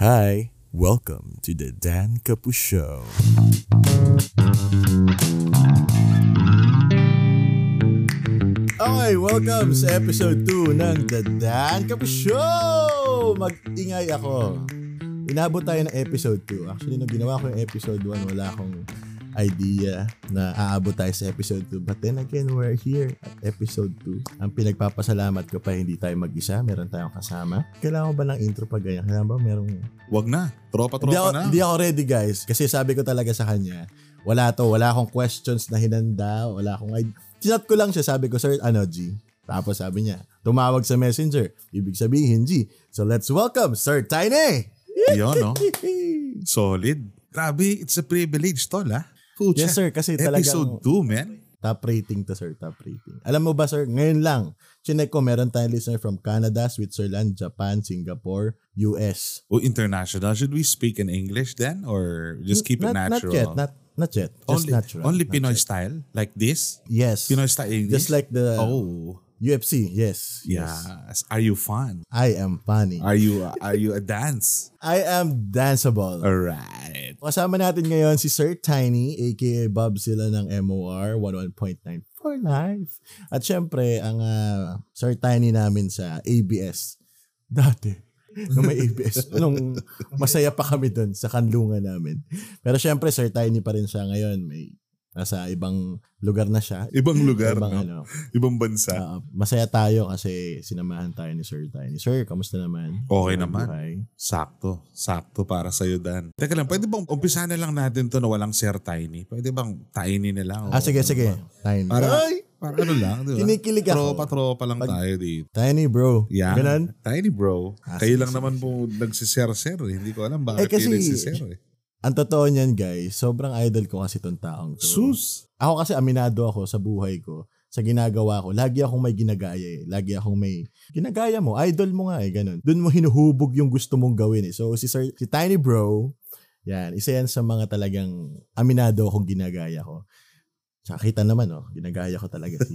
Hi, welcome to the Dan Capu Show. Okay, welcome sa episode 2 ng The Dan Capu Show! Mag-ingay ako. Inabot tayo ng episode 2. Actually, nung ginawa ko yung episode 1, wala akong idea na aabot tayo sa episode 2. But then again, we're here at episode 2. Ang pinagpapasalamat ko pa hindi tayo mag-isa. Meron tayong kasama. Kailangan ba ng intro pa ganyan? Kailangan ba merong... Wag na. Tropa-tropa Hindi ako, na. hindi ako ready guys. Kasi sabi ko talaga sa kanya, wala to. Wala akong questions na hinanda. Wala akong. Chinat ko lang siya. Sabi ko, sir, ano G? Tapos sabi niya, tumawag sa messenger. Ibig sabihin, G. So let's welcome Sir Tiny! Yun, no? Solid. Grabe, it's a privilege, tol, ha? Pucha. Yes sir, kasi Episode 2, man. top rating to sir, top rating. Alam mo ba sir, ngayon lang, chinek ko meron tayong listener from Canada, Switzerland, Japan, Singapore, US. O international. Should we speak in English then? Or just keep it not, natural? Not yet, not, not yet. Just only, natural. Only Pinoy yet. style? Like this? Yes. Pinoy style English? Just like the Oh. UFC, yes. yes. Yes. Are you fun? I am funny. Are you are you a dance? I am danceable. Alright. Kasama natin ngayon si Sir Tiny, aka Bob sila ng MOR 11.9 for life. At syempre, ang ah, Sir Tiny namin sa ABS. Dati. Nung may ABS. nung masaya pa kami doon sa kanlungan namin. Pero syempre, Sir Tiny pa rin siya ngayon. May nasa ibang lugar na siya. Ibang lugar, Ibang no? ano. Ibang bansa. Ah, masaya tayo kasi sinamahan tayo ni Sir Tiny. Sir, kamusta naman? Okay Ang naman. buhay? Sakto. Sakto para sa'yo, Dan. Teka lang, pwede bang umpisa na lang natin to na walang Sir Tiny? Pwede bang Tiny na lang? Ah, O sige, ano sige. ba? Tiny. Para, Ay! para ano lang, di ba? Kinikilig ako. Tropa-tropa lang Pag- tayo dito. Tiny bro. Yan. Ganon? Tiny bro. Ah, Kayo lang naman po nagsisir-sir. Eh. Hindi ko alam bakit Eh, kasi- kayo nagsisir. Eh. Ang totoo niyan guys, sobrang idol ko kasi itong taong to. Sus! Ako kasi aminado ako sa buhay ko, sa ginagawa ko. Lagi akong may ginagaya eh. Lagi akong may ginagaya mo. Idol mo nga eh, ganun. Doon mo hinuhubog yung gusto mong gawin eh. So si, Sir, si Tiny Bro, yan, isa yan sa mga talagang aminado akong ginagaya ko. Tsaka kita naman oh, ginagaya ko talaga si,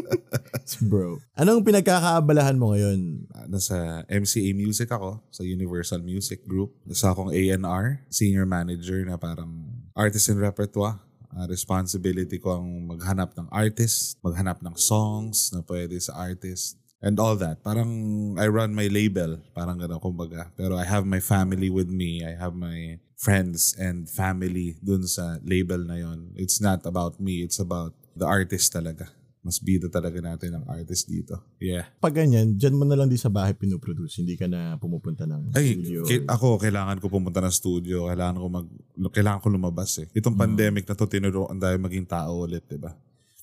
si bro. Anong pinagkakaabalahan mo ngayon? Ah, Nasa MCA Music ako, sa Universal Music Group. Nasa akong A&R, senior manager na parang artist and repertoire. Ah, responsibility ko ang maghanap ng artist, maghanap ng songs na pwede sa artist, and all that. Parang I run my label, parang gano'n kumbaga. Pero I have my family with me, I have my friends and family dun sa label na yon. It's not about me, it's about the artist talaga. Mas bida talaga natin ang artist dito. Yeah. Pag ganyan, dyan mo na lang di sa bahay pinuproduce. Hindi ka na pumupunta ng Ay, studio. ki- ako kailangan ko pumunta ng studio, kailangan ko mag kailangan ko lumabas eh. Itong Mm. pandemic na to tinuruan tayo maging tao ulit, 'di ba?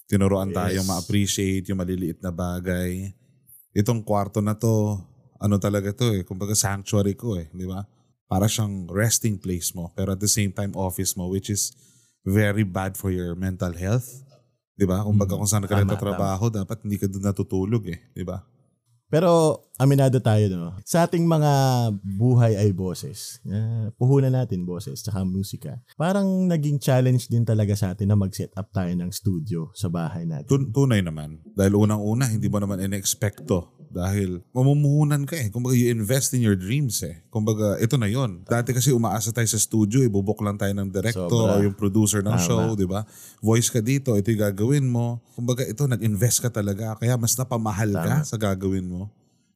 Tinuruan tayo Yes. ma-appreciate yung maliliit na bagay. Itong kwarto na to, ano talaga to eh, kumbaga sanctuary ko eh, 'di ba? Para siyang resting place mo, pero at the same time office mo which is very bad for your mental health. 'Di ba? Kumbaga Mm. kung saan ka nagtatrabaho, dapat hindi ka doon natutulog eh, 'di ba? Pero aminado tayo no. Sa ating mga buhay ay boses. Uh, puhunan natin boses tsaka musika. Parang naging challenge din talaga sa atin na mag-set up tayo ng studio sa bahay natin. Tun- tunay naman. Dahil unang-una, hindi mo naman in-expecto. Dahil mamumuhunan ka eh. Kumbaga, you invest in your dreams eh. Kumbaga, ito na yon. Dati kasi umaasa tayo sa studio, ibubok lang tayo ng director Sobra. o yung producer ng Tama. show, di ba? Voice ka dito, ito yung gagawin mo. Kumbaga, ito, nag-invest ka talaga. Kaya mas napamahal ka Tama. sa gagawin mo.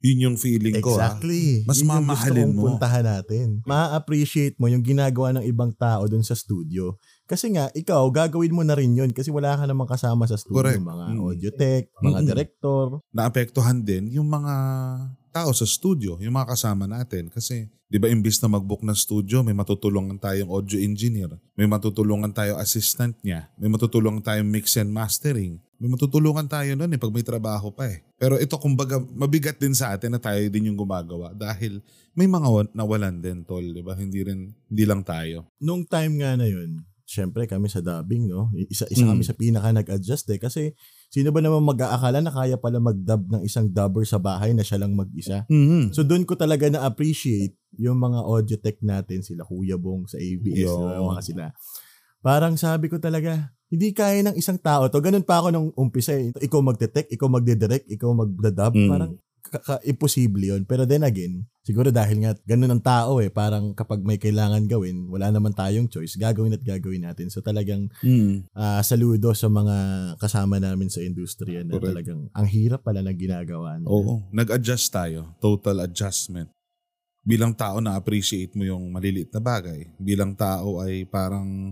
Yun yung feeling ko ah. Exactly. Mas Yun mamahalin mo. puntahan natin. Ma-appreciate mo yung ginagawa ng ibang tao dun sa studio. Kasi nga, ikaw, gagawin mo na rin yun kasi wala ka namang kasama sa studio. Correct. Mga Mm. audio tech, mga Mm-mm. director. naapektuhan din yung mga tao sa studio, yung mga kasama natin. Kasi, di ba, imbis na mag-book ng studio, may matutulungan tayong audio engineer, may matutulungan tayo assistant niya, may matutulungan tayong mix and mastering, may matutulungan tayo nun eh pag may trabaho pa eh. Pero ito, kumbaga, mabigat din sa atin na tayo din yung gumagawa dahil may mga wa- nawalan din, tol, di ba? Hindi rin, hindi lang tayo. nung time nga na yun, syempre kami sa dubbing, no? Isa, isa Mm. kami sa pinaka nag-adjust eh. Kasi sino ba naman mag-aakala na kaya pala mag-dub ng isang dubber sa bahay na siya lang mag-isa? Mm-hmm. So doon ko talaga na-appreciate yung mga audio tech natin, sila Kuya Bong sa ABS, diba, mga sila. Parang sabi ko talaga, hindi kaya ng isang tao to. Ganun pa ako nung umpisa eh. Ikaw magte-tech, ikaw magde-direct, ikaw magda-dub. Mm. Parang ka- ka- imposible yun. Pero then again, siguro dahil nga ganun ang tao eh, parang kapag may kailangan gawin, wala naman tayong choice, gagawin at gagawin natin. So talagang Mm. ah, saludo sa mga kasama namin sa industriya na Correct. talagang ang hirap pala ng ginagawa nila. Oo. Nag-adjust tayo. Total adjustment. Bilang tao na appreciate mo yung maliliit na bagay. Bilang tao ay parang,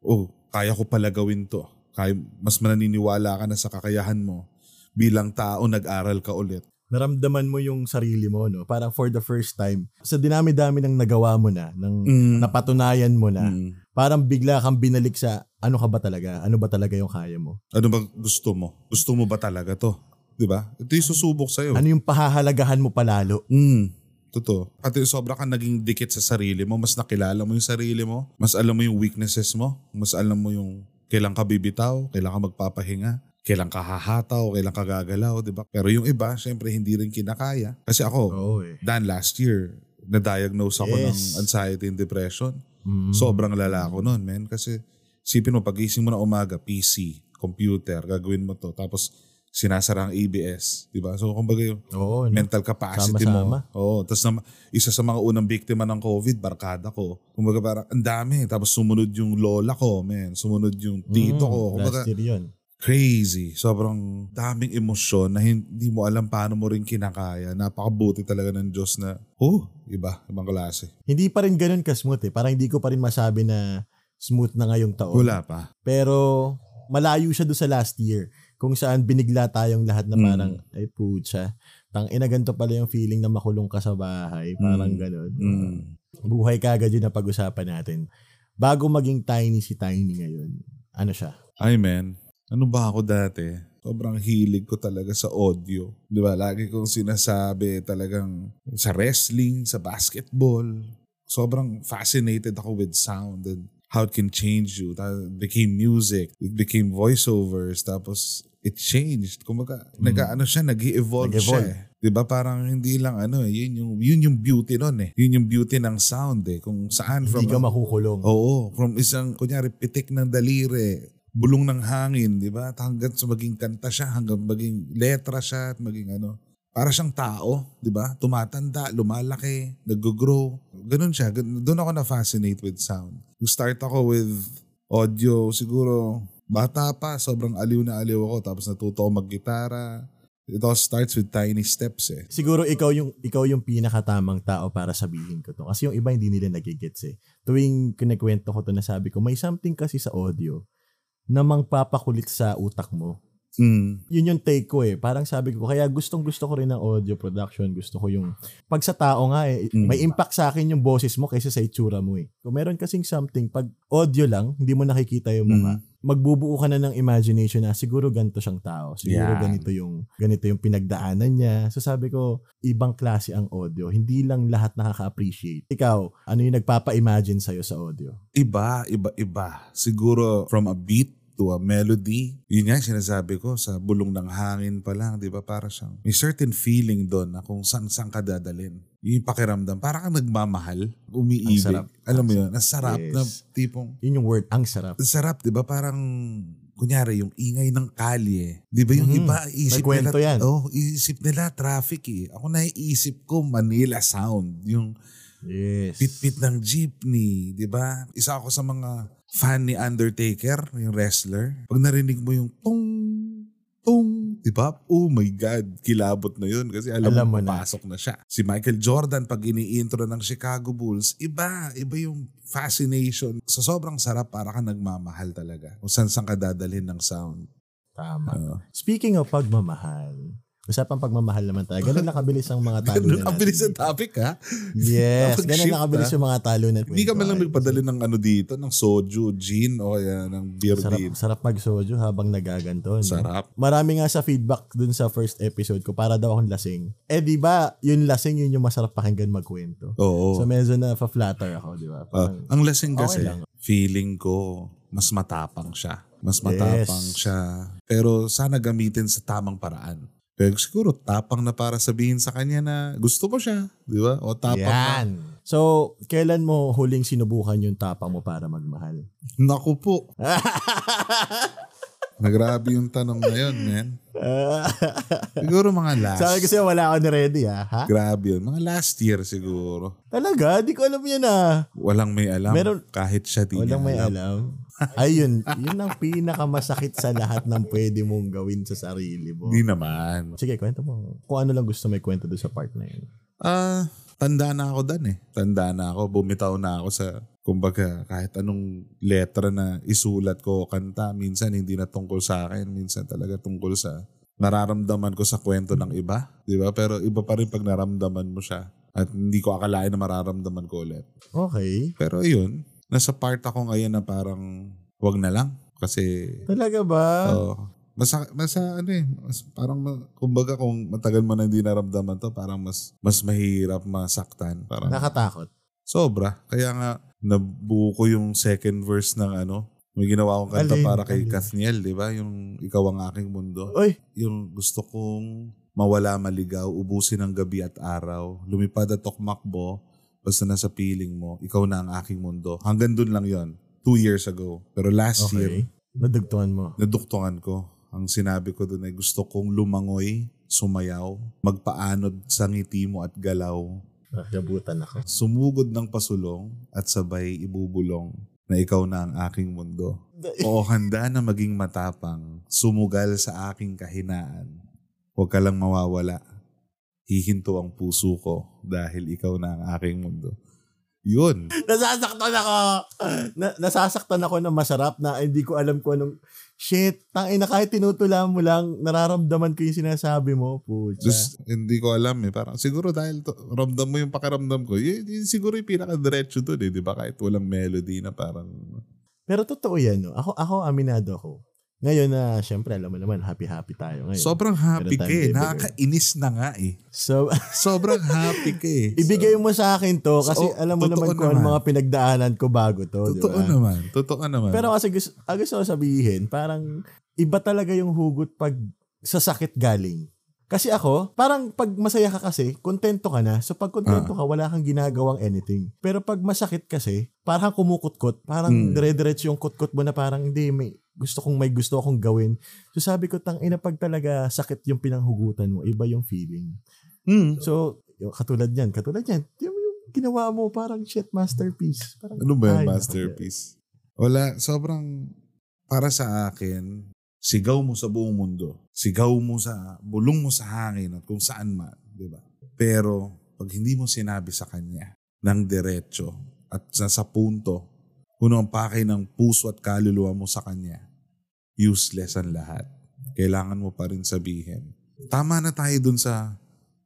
oh, kaya ko pala gawin to. Kaya, mas mananiniwala ka na sa kakayahan mo. Bilang tao, nag-aral ka ulit. Naramdaman mo yung sarili mo, no? Parang for the first time, sa dinami-dami ng nagawa mo na, ng Mm. napatunayan mo na, Mm. parang bigla kang binalik sa ano ka ba talaga? Ano ba talaga yung kaya mo? Ano ba gusto mo? Gusto mo ba talaga to? 'Di ba? Ito yung susubok sa'yo. Ano yung pahahalagahan mo palalo? Mm. Totoo. Pati sobra ka naging dikit sa sarili mo, mas nakilala mo yung sarili mo, mas alam mo yung weaknesses mo, mas alam mo yung kailan ka bibitaw, kailan ka magpapahinga, kailan ka hahataw, kailan ka gagalaw, di ba? Pero yung iba, syempre hindi rin kinakaya. Kasi ako, Oo eh. Dan, last year, na-diagnose ako ng Yes. anxiety and depression. Mm. Sobrang lala ko nun, man. Kasi sipin mo, pagising mo na umaga, PC, computer, gagawin mo to. Tapos sinasara ang ABS, di ba? So, kumbaga yung Oo, no? mental capacity Sama-sama. mo. Oo. Tapos na, isa sa mga unang biktima ng COVID, barkada ko. Kumbaga parang ang dami. Tapos sumunod yung lola ko, man. Sumunod yung tito Mm, ko. Kumbaga Last year yun. Crazy. Sobrang daming emosyon na hindi mo alam paano mo rin kinakaya. Napakabuti talaga ng Diyos na, oh, iba, ibang klase. Hindi pa rin ganun ka-smooth eh. Parang hindi ko pa rin masabi na smooth na ngayong taon. Wala pa. Pero malayo siya doon sa last year kung saan binigla tayong lahat na Mm. parang ay putya. Tang ina ganito pala yung feeling na makulong ka sa bahay, parang Mm. ganun. Mm. Buhay kagad yun na pag-usapan natin. Bago maging tiny si Tiny ngayon, ano siya? Ay, man. Ano ba ako dati? Sobrang hilig ko talaga sa audio. Di ba? Lagi kong sinasabi talagang sa wrestling, sa basketball. Sobrang fascinated ako with sound and how it can change you. It became music. It became voiceovers. Tapos it changed. Kumaga, nag-ano siya, nag-evolve siya. Eh. 'Di ba parang hindi lang ano eh, yun yung yun yung beauty nun eh. Yun yung beauty ng sound eh. Kung saan from Hindi ka makukulong. Oo, from isang, kunyari, pitik ng daliri, bulong ng hangin, di ba? At Hanggang sa maging kanta siya, hanggang maging letra siya, at maging ano. Para siyang tao, di ba? Tumatanda, lumalaki, nag-grow. Ganun siya. Doon ako na-fascinate with sound. Start ako with audio, siguro, bata pa, sobrang aliw na aliw ako. Tapos natuto ako mag-gitara. It all starts with tiny steps eh. Siguro ikaw yung ikaw yung pinakatamang tao para sabihin ko to. Kasi yung iba hindi nila nagigets eh. Tuwing kinikwento ko to na sabi ko, may something kasi sa audio na mangpapakulit sa utak mo. Mm. Yun yung take ko eh. Parang sabi ko, kaya gustong gusto ko rin ng audio production. Gusto ko yung, pag sa tao nga eh, Mm. may impact sa akin yung boses mo kaysa sa itsura mo eh. Kung meron kasing something, pag audio lang, hindi mo nakikita yung mukha, Mm. magbubuo ka na ng imagination na siguro ganito siyang tao. Siguro Yan. ganito yung ganito yung pinagdaanan niya. So sabi ko, ibang klase ang audio. Hindi lang lahat nakaka-appreciate. Ikaw, ano yung nagpapa-imagine sa'yo sa audio? Iba, iba, iba. Siguro from a beat to a melody. Yun nga sinasabi ko sa bulong ng hangin pa lang, di ba? Para siyang may certain feeling doon na kung saan saan ka dadalin. Yung pakiramdam, para kang nagmamahal, umiibig. Ang sarap. Alam mo yun, ang sarap Yes. na tipong, Yun yung word, ang sarap. ang sarap, di ba? Parang, kunyari, yung ingay ng kalye. Di ba yung Mhm. iba, isip nila, yan. oh, isip nila traffic eh. Ako naiisip ko Manila sound. Yung Yes. pit-pit ng jeepney, di ba? Isa ako sa mga fan ni Undertaker, yung wrestler. Pag narinig mo yung tong, tong, di ba? Oh my God, kilabot na yun kasi alam, Alam mo, mo na. papasok na. siya. Si Michael Jordan, pag ini-intro ng Chicago Bulls, iba, iba yung fascination. Sa sobrang sarap, para ka nagmamahal talaga. Kung saan saan ka dadalhin ng sound. Tama. Oo. Speaking of pagmamahal, usapang pagmamahal naman tayo. Ganun nakabilis ang mga talo Ganun, ang bilis ng topic ha. Yes, ganun Napag-shift, nakabilis yung mga talo na Hindi ka man lang nagpadali ng ano dito, ng soju, gin, o kaya ng beer Sarap, din. sarap mag-soju habang nagaganto. no? Sarap. Marami nga sa feedback dun sa first episode ko para daw akong lasing. Eh di ba, yung lasing yun yung masarap pakinggan magkwento. Oo. So medyo na flatter ako, di ba? Ah, Parang, ang lasing Okay kasi, lang. feeling ko, mas matapang siya. Mas matapang Yes. siya. Pero sana gamitin sa tamang paraan. Pero siguro tapang na para sabihin sa kanya na gusto mo siya. Di ba? O tapang na. yan. So, kailan mo huling sinubukan yung tapang mo para magmahal? Naku po. Nagrabe yung tanong na yun, man. Siguro mga last. Sabi kasi wala ako ni ready ah. Ha? Grabe yun. Mga last year siguro. Talaga? Di ko alam yan ah. Walang may alam. Meron- kahit siya di Walang may alam. alam. Ayun, yun ang pinakamasakit sa lahat ng pwede mong gawin sa sarili mo. Hindi naman. Sige, kwento mo. Kung ano lang gusto may kwento doon sa part na yun. Ah, tanda na ako dan eh. Tanda na ako. Bumitaw na ako sa, kumbaga, kahit anong letra na isulat ko o kanta, minsan hindi na tungkol sa akin. Minsan talaga tungkol sa nararamdaman ko sa kwento ng iba. Di ba? Pero iba pa rin pag naramdaman mo siya. At hindi ko akalain na mararamdaman ko ulit. Okay. Pero yun, nasa part ako ngayon na parang wag na lang. Kasi, Talaga ba? oh, Masa, masa ano eh, mas, parang ma- kumbaga kung matagal mo na hindi naramdaman to, parang mas mas mahirap masaktan. Parang Nakatakot. sobra. Kaya nga nabuo ko yung second verse ng ano, may ginawa akong kanta Alin? para kay Alin? Kathniel, di ba? Yung Ikaw ang aking mundo. Oy, Yung gusto kong mawala maligaw, ubusin ang gabi at araw, lumipad at tokmakbo, basta nasa piling mo, ikaw na ang aking mundo. Hanggang dun lang yon two years ago. Pero last year, okay. Nadugtungan mo. naduktungan ko. Ang sinabi ko doon ay gusto kong lumangoy, sumayaw, magpaanod sa ngiti mo at galaw, Nabutan ako. sumugod ng pasulong at sabay ibubulong na ikaw na ang aking mundo. Oo, handa na maging matapang, sumugal sa aking kahinaan. Huwag ka lang mawawala. Hihinto ang puso ko dahil ikaw na ang aking mundo. Yun. Nasasaktan ako. Na, nasasaktan ako na masarap na hindi ko alam kung anong shit. Tangina kahit tinutula mo lang, nararamdaman ko yung sinasabi mo. Pucha. Just, hindi ko alam eh. Parang siguro dahil to, ramdam mo yung pakiramdam ko, yun, yun siguro yung pinaka-diretso doon eh. Di ba? Kahit walang melody na parang... Pero totoo yan, no? Ako, ako, aminado ako. Ngayon na, syempre, alam mo naman, happy-happy tayo ngayon. Sobrang happy ka eh. Nakakainis na nga eh. so, Sobrang happy ka eh. ibigay mo sa akin to kasi So, alam mo naman kung ano naman. mga pinagdaanan ko bago to, Totoo ba? naman. Totoo naman. Pero kasi gusto, ah, gusto ko sabihin, parang iba talaga yung hugot pag sa sakit galing. Kasi ako, parang pag masaya ka kasi, kontento ka na. So pag kontento Ah. ka, wala kang ginagawang anything. Pero pag masakit kasi, parang kumukutkot. Parang Hmm. dire-diretso yung kutkot mo na parang hindi, may gusto kong may gusto akong gawin. So sabi ko, tang ina pag talaga sakit yung pinanghugutan mo, iba yung feeling. Hmm. So, katulad yan, katulad yan, yung, yung ginawa mo parang shit masterpiece. Parang, Ano ba ay, yung masterpiece? Wala. Sobrang... Para sa akin, sigaw mo sa buong mundo. Sigaw mo sa... Bulong mo sa hangin at kung saan man. Di ba? Pero, pag hindi mo sinabi sa kanya ng diretso at sa, sa punto, kuno ang pakay ng puso at kaluluwa mo sa kanya, useless ang lahat. Kailangan mo pa rin sabihin. Tama na tayo dun sa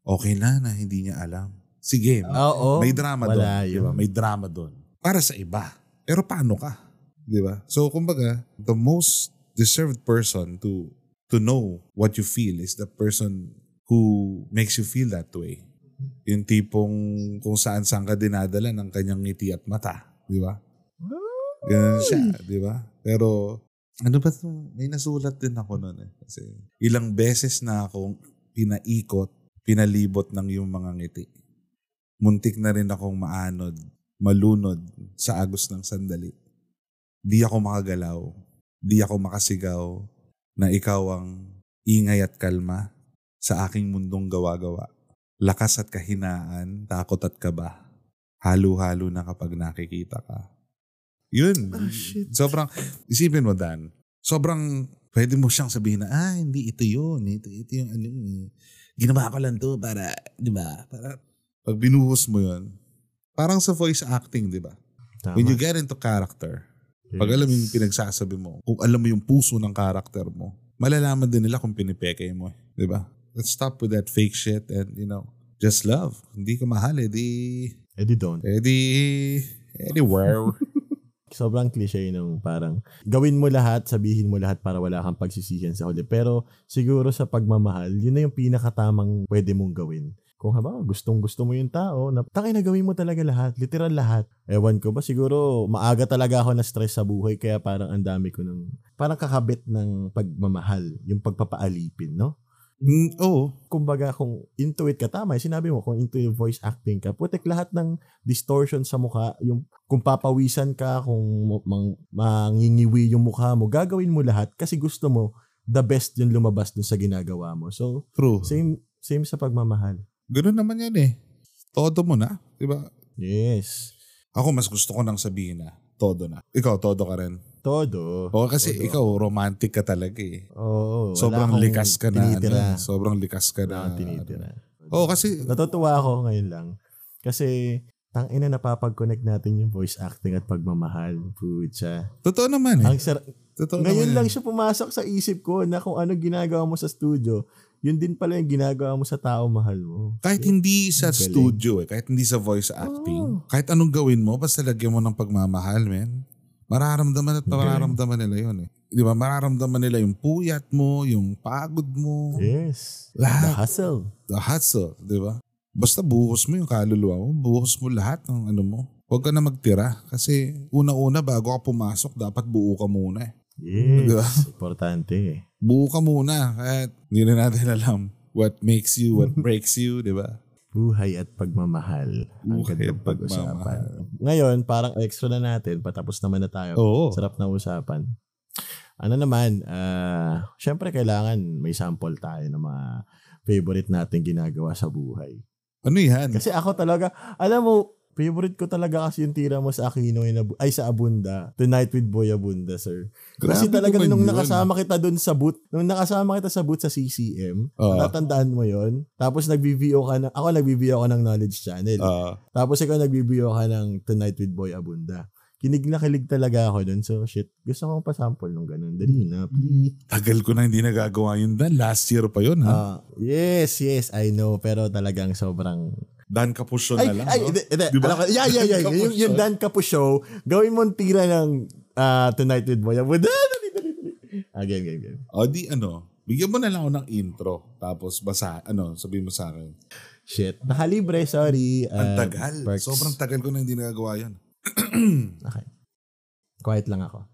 okay na na hindi niya alam. Sige, Oo. may drama wala doon. Di yun. ba? May drama doon. Para sa iba. Pero paano ka? Di ba? So, kumbaga, the most deserved person to to know what you feel is the person who makes you feel that way. Yung tipong kung saan saan ka dinadala ng kanyang ngiti at mata. Di ba? Ganun siya, di ba? Pero, ano ba to? May nasulat din ako noon eh. Kasi ilang beses na akong pinaikot, pinalibot ng yung mga ngiti. Muntik na rin akong maanod, malunod sa agos ng sandali. Di ako makagalaw, di ako makasigaw na ikaw ang ingay at kalma sa aking mundong gawa-gawa. Lakas at kahinaan, takot at kaba. Halo-halo na kapag nakikita ka. Yun. Ah, shit. Sobrang, isipin mo Dan, sobrang pwede mo siyang sabihin na, ah, hindi ito yun. Ito, ito yung ano yun. eh. Ginawa ko lang to para, di ba? Para, pag binuhos mo yun, parang sa voice acting, di ba? When you get into character, pag alam mo yung pinagsasabi mo, kung alam mo yung puso ng character mo, malalaman din nila kung pinipeke mo. Di ba? Let's stop with that fake shit and, you know, just love. Hindi ka mahal, eh di, Eh don't. eh di, anywhere. Sobrang cliche nung parang gawin mo lahat, sabihin mo lahat para wala kang pagsisihan sa huli. Pero siguro sa pagmamahal, yun na yung pinakatamang pwede mong gawin. Kung haba, gustong gusto mo yung tao, na tangin na gawin mo talaga lahat, literal lahat. Ewan ko ba, siguro maaga talaga ako na stress sa buhay, kaya parang ang dami ko ng, parang kakabit ng pagmamahal, yung pagpapaalipin, no? Mm, oo. kumbaga kung into it ka, tama, yung sinabi mo, kung into yung voice acting ka, putik lahat ng distortion sa mukha, yung kung papawisan ka, kung mang, mangingiwi yung mukha mo, gagawin mo lahat kasi gusto mo the best yung lumabas dun sa ginagawa mo. So, True. same same sa pagmamahal. Ganun naman yan eh. Todo mo na. Diba? Yes. Ako mas gusto ko nang sabihin na. Todo na. Ikaw, todo ka rin. Todo. O kasi Todo. ikaw, romantic ka talaga eh. Oo. wala Sobrang likas ka na. tinitira. Ano, sobrang likas ka Wala na. akong tinitira. Oo, kasi Natutuwa ako ngayon lang. Kasi, tang ina napapag-connect natin yung voice acting at pagmamahal. Pucha. totoo naman eh. Ang sar- Totoo Ngayon naman lang eh. siya pumasok sa isip ko na kung ano ginagawa mo sa studio, yun din pala yung ginagawa mo sa tao mahal mo. Kahit hindi sa Galing. studio eh, kahit hindi sa voice acting, Oo. kahit anong gawin mo, basta lagyan mo ng pagmamahal, men. Mararamdaman at mararamdaman nila yun eh. Di ba? Mararamdaman nila yung puyat mo, yung pagod mo, Yes. The lahat. hustle. The hustle, di ba? Basta buhos mo yung kaluluwa mo, buhos mo lahat ng ano mo. Huwag ka na magtira kasi una-una bago ka pumasok, dapat buo ka muna eh. Yes. Diba? Importante eh. Buo ka muna kahit hindi na natin alam what makes you, what breaks you, di ba? Buhay at pagmamahal. Ang Buhay gandang pag-usapan. Ngayon, parang extra na natin. Patapos naman na tayo. Oo. Sarap na usapan. Ano naman, ah, syempre kailangan may sample tayo ng mga favorite natin ginagawa sa buhay. Ano yan? Kasi ako talaga, alam mo, favorite ko talaga kasi yung tira mo sa Aquino in Abu- ay sa Abunda. Tonight with Boy Abunda, sir. kasi Grabe naman nung yun. nakasama kita doon sa boot, nung nakasama kita sa boot sa CCM, Oo. natandaan mo yon Tapos nag-VVO ka ng, ako nag-VVO ka ng Knowledge Channel. Ah, Tapos ikaw nag-VVO ka ng Tonight with Boy Abunda. Kinig na kilig talaga ako doon. So, shit, gusto kong pasample nung ganun. Dali na, please. tagal ko na hindi nagagawa yun. Dan, last year pa yun ha. Ah, yes, yes, I know. Pero talagang sobrang Dan Capusyo Ay, na lang. ay, no? hindi, hindi. Di ba? Alam yeah, yeah, yeah. Yung, yung. Dan Capu show, gawin mong tira ng ah, Tonight with dali, dali. Ah, game, game, game. O di ano, bigyan mo na lang ako ng intro. Tapos basa, ano, sabihin mo sa akin. Shit. Nakalibre, sorry. Ang Ah, tagal. perks. Sobrang tagal ko na hindi nagagawa yan. Okay. Quiet lang ako.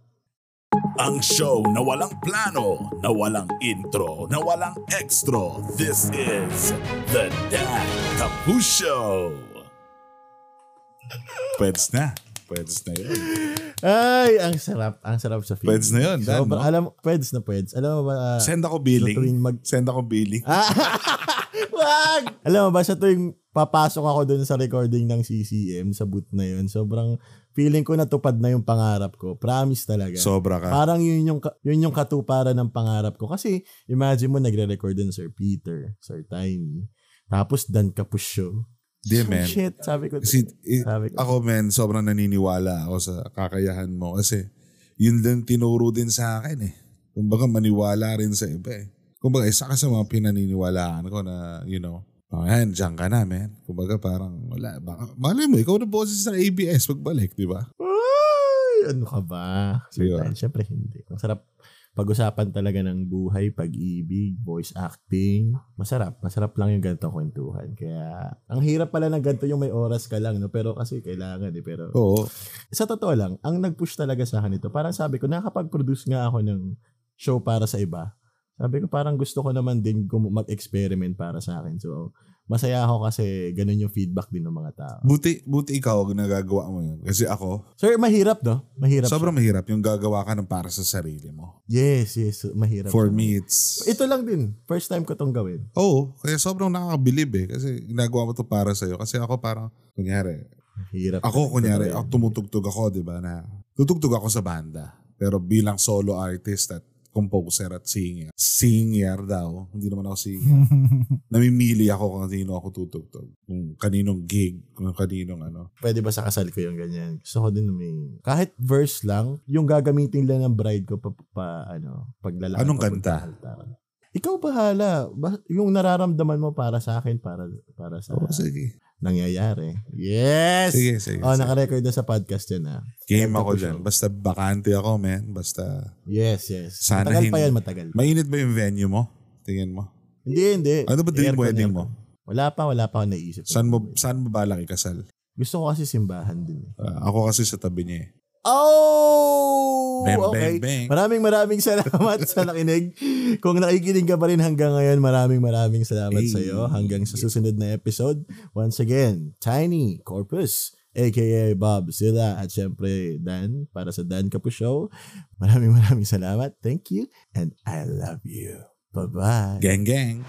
Ang show na walang plano, na walang intro, na walang extra. This is the Dan Capu Show. Pweds na. Pweds na yun. Ay, ang sarap. Ang sarap sa feeling. Pweds na yun, Dan, Sobra, no? Alam, pweds na pweds. Alam mo ba, ah, Send ako billing. mag... Send ako billing. Ah, wag! Alam mo ba, sa tuwing papasok ako dun sa recording ng CCM, sa booth na yun, sobrang feeling ko natupad na yung pangarap ko. Promise talaga. Sobra ka. Parang yun yung, yun yung katuparan ng pangarap ko. Kasi imagine mo, nagre-record din Sir Peter, Sir Tiny. Tapos Dan Capusyo. Di, So, man. shit, sabi ko. Kasi sabi ko. ako, men, sobrang naniniwala ako sa kakayahan mo. Kasi yun din tinuro din sa akin eh. Kumbaga maniwala rin sa iba eh. Kumbaga isa ka sa mga pinaniniwalaan ko na, you know, oh, yan, dyan ka na, men. Kumbaga parang, wala, baka, malay mo, ikaw na boses sa ABS pagbalik, di ba? Ay, ano ka ba? Sir Di ba? Tiny, syempre hindi. Ang sarap pag-usapan talaga ng buhay, pag-ibig, voice acting. Masarap. Masarap lang yung ganitong kwentuhan. Kaya, ang hirap pala ng ganito yung may oras ka lang, no? Pero kasi kailangan eh. Pero, Oo. sa totoo lang, ang nag-push talaga sa akin ito, parang sabi ko, nakapag-produce nga ako ng show para sa iba. Sabi ko, parang gusto ko naman din mag-experiment para sa akin. So, masaya ako kasi ganun yung feedback din ng mga tao. Buti, buti ikaw nagagawa mo yun. Kasi ako, Sir, mahirap, no? Mahirap. sobrang mahirap yung gagawa ka ng para sa sarili mo. siya. Yes, yes. Mahirap. For siya. me, it's... Ito lang din. First time ko tong gawin. Oo, kaya sobrang nakakabilib eh. Kasi ginagawa mo to para sa'yo. Kasi ako parang, kunyari, Hirap. Ako, kunyari, ako tumutugtog ako, di ba, na tutugtog ako sa banda. Pero bilang solo artist at composer at singer. Singer daw. Hindi naman ako singer. Namimili ako kung sino ako tutugtog. Kung kaninong gig, kung kaninong ano. Pwede ba sa kasal ko yung ganyan? Gusto ko din may... Kahit verse lang, yung gagamitin lang ng bride ko pa, pa ano, paglalakad. Anong kanta? Ikaw bahala. Ba, yung nararamdaman mo para sa akin, para para sa Oo, sige. Nangyayari. Yes! Sige, sige. Oh, naka-record na sa podcast yan ah. Game ako dyan. Basta bakante ako, man. Basta, Yes, yes. Sana matagal pa hindi. yan, matagal. mainit ba yung venue mo? Tingin mo. Hindi, hindi. Ano ba dream wedding mo? Wala pa, wala pa ako naisip. Saan mo, saan mo balak ikasal? Gusto ko kasi simbahan din. eh. Ah, ako kasi sa tabi niya eh. Oh! Bang, okay. bang, bang. Maraming maraming salamat sa nakinig. Kung nakikinig ka pa rin hanggang ngayon, maraming maraming salamat Hey. sa iyo. Hanggang sa susunod na episode. Once again, Tiny Corpus, aka Bob Zilla, at syempre Dan, para sa Dan Kapu Show. Maraming maraming salamat. Thank you, and I love you. Bye-bye. Gang, gang.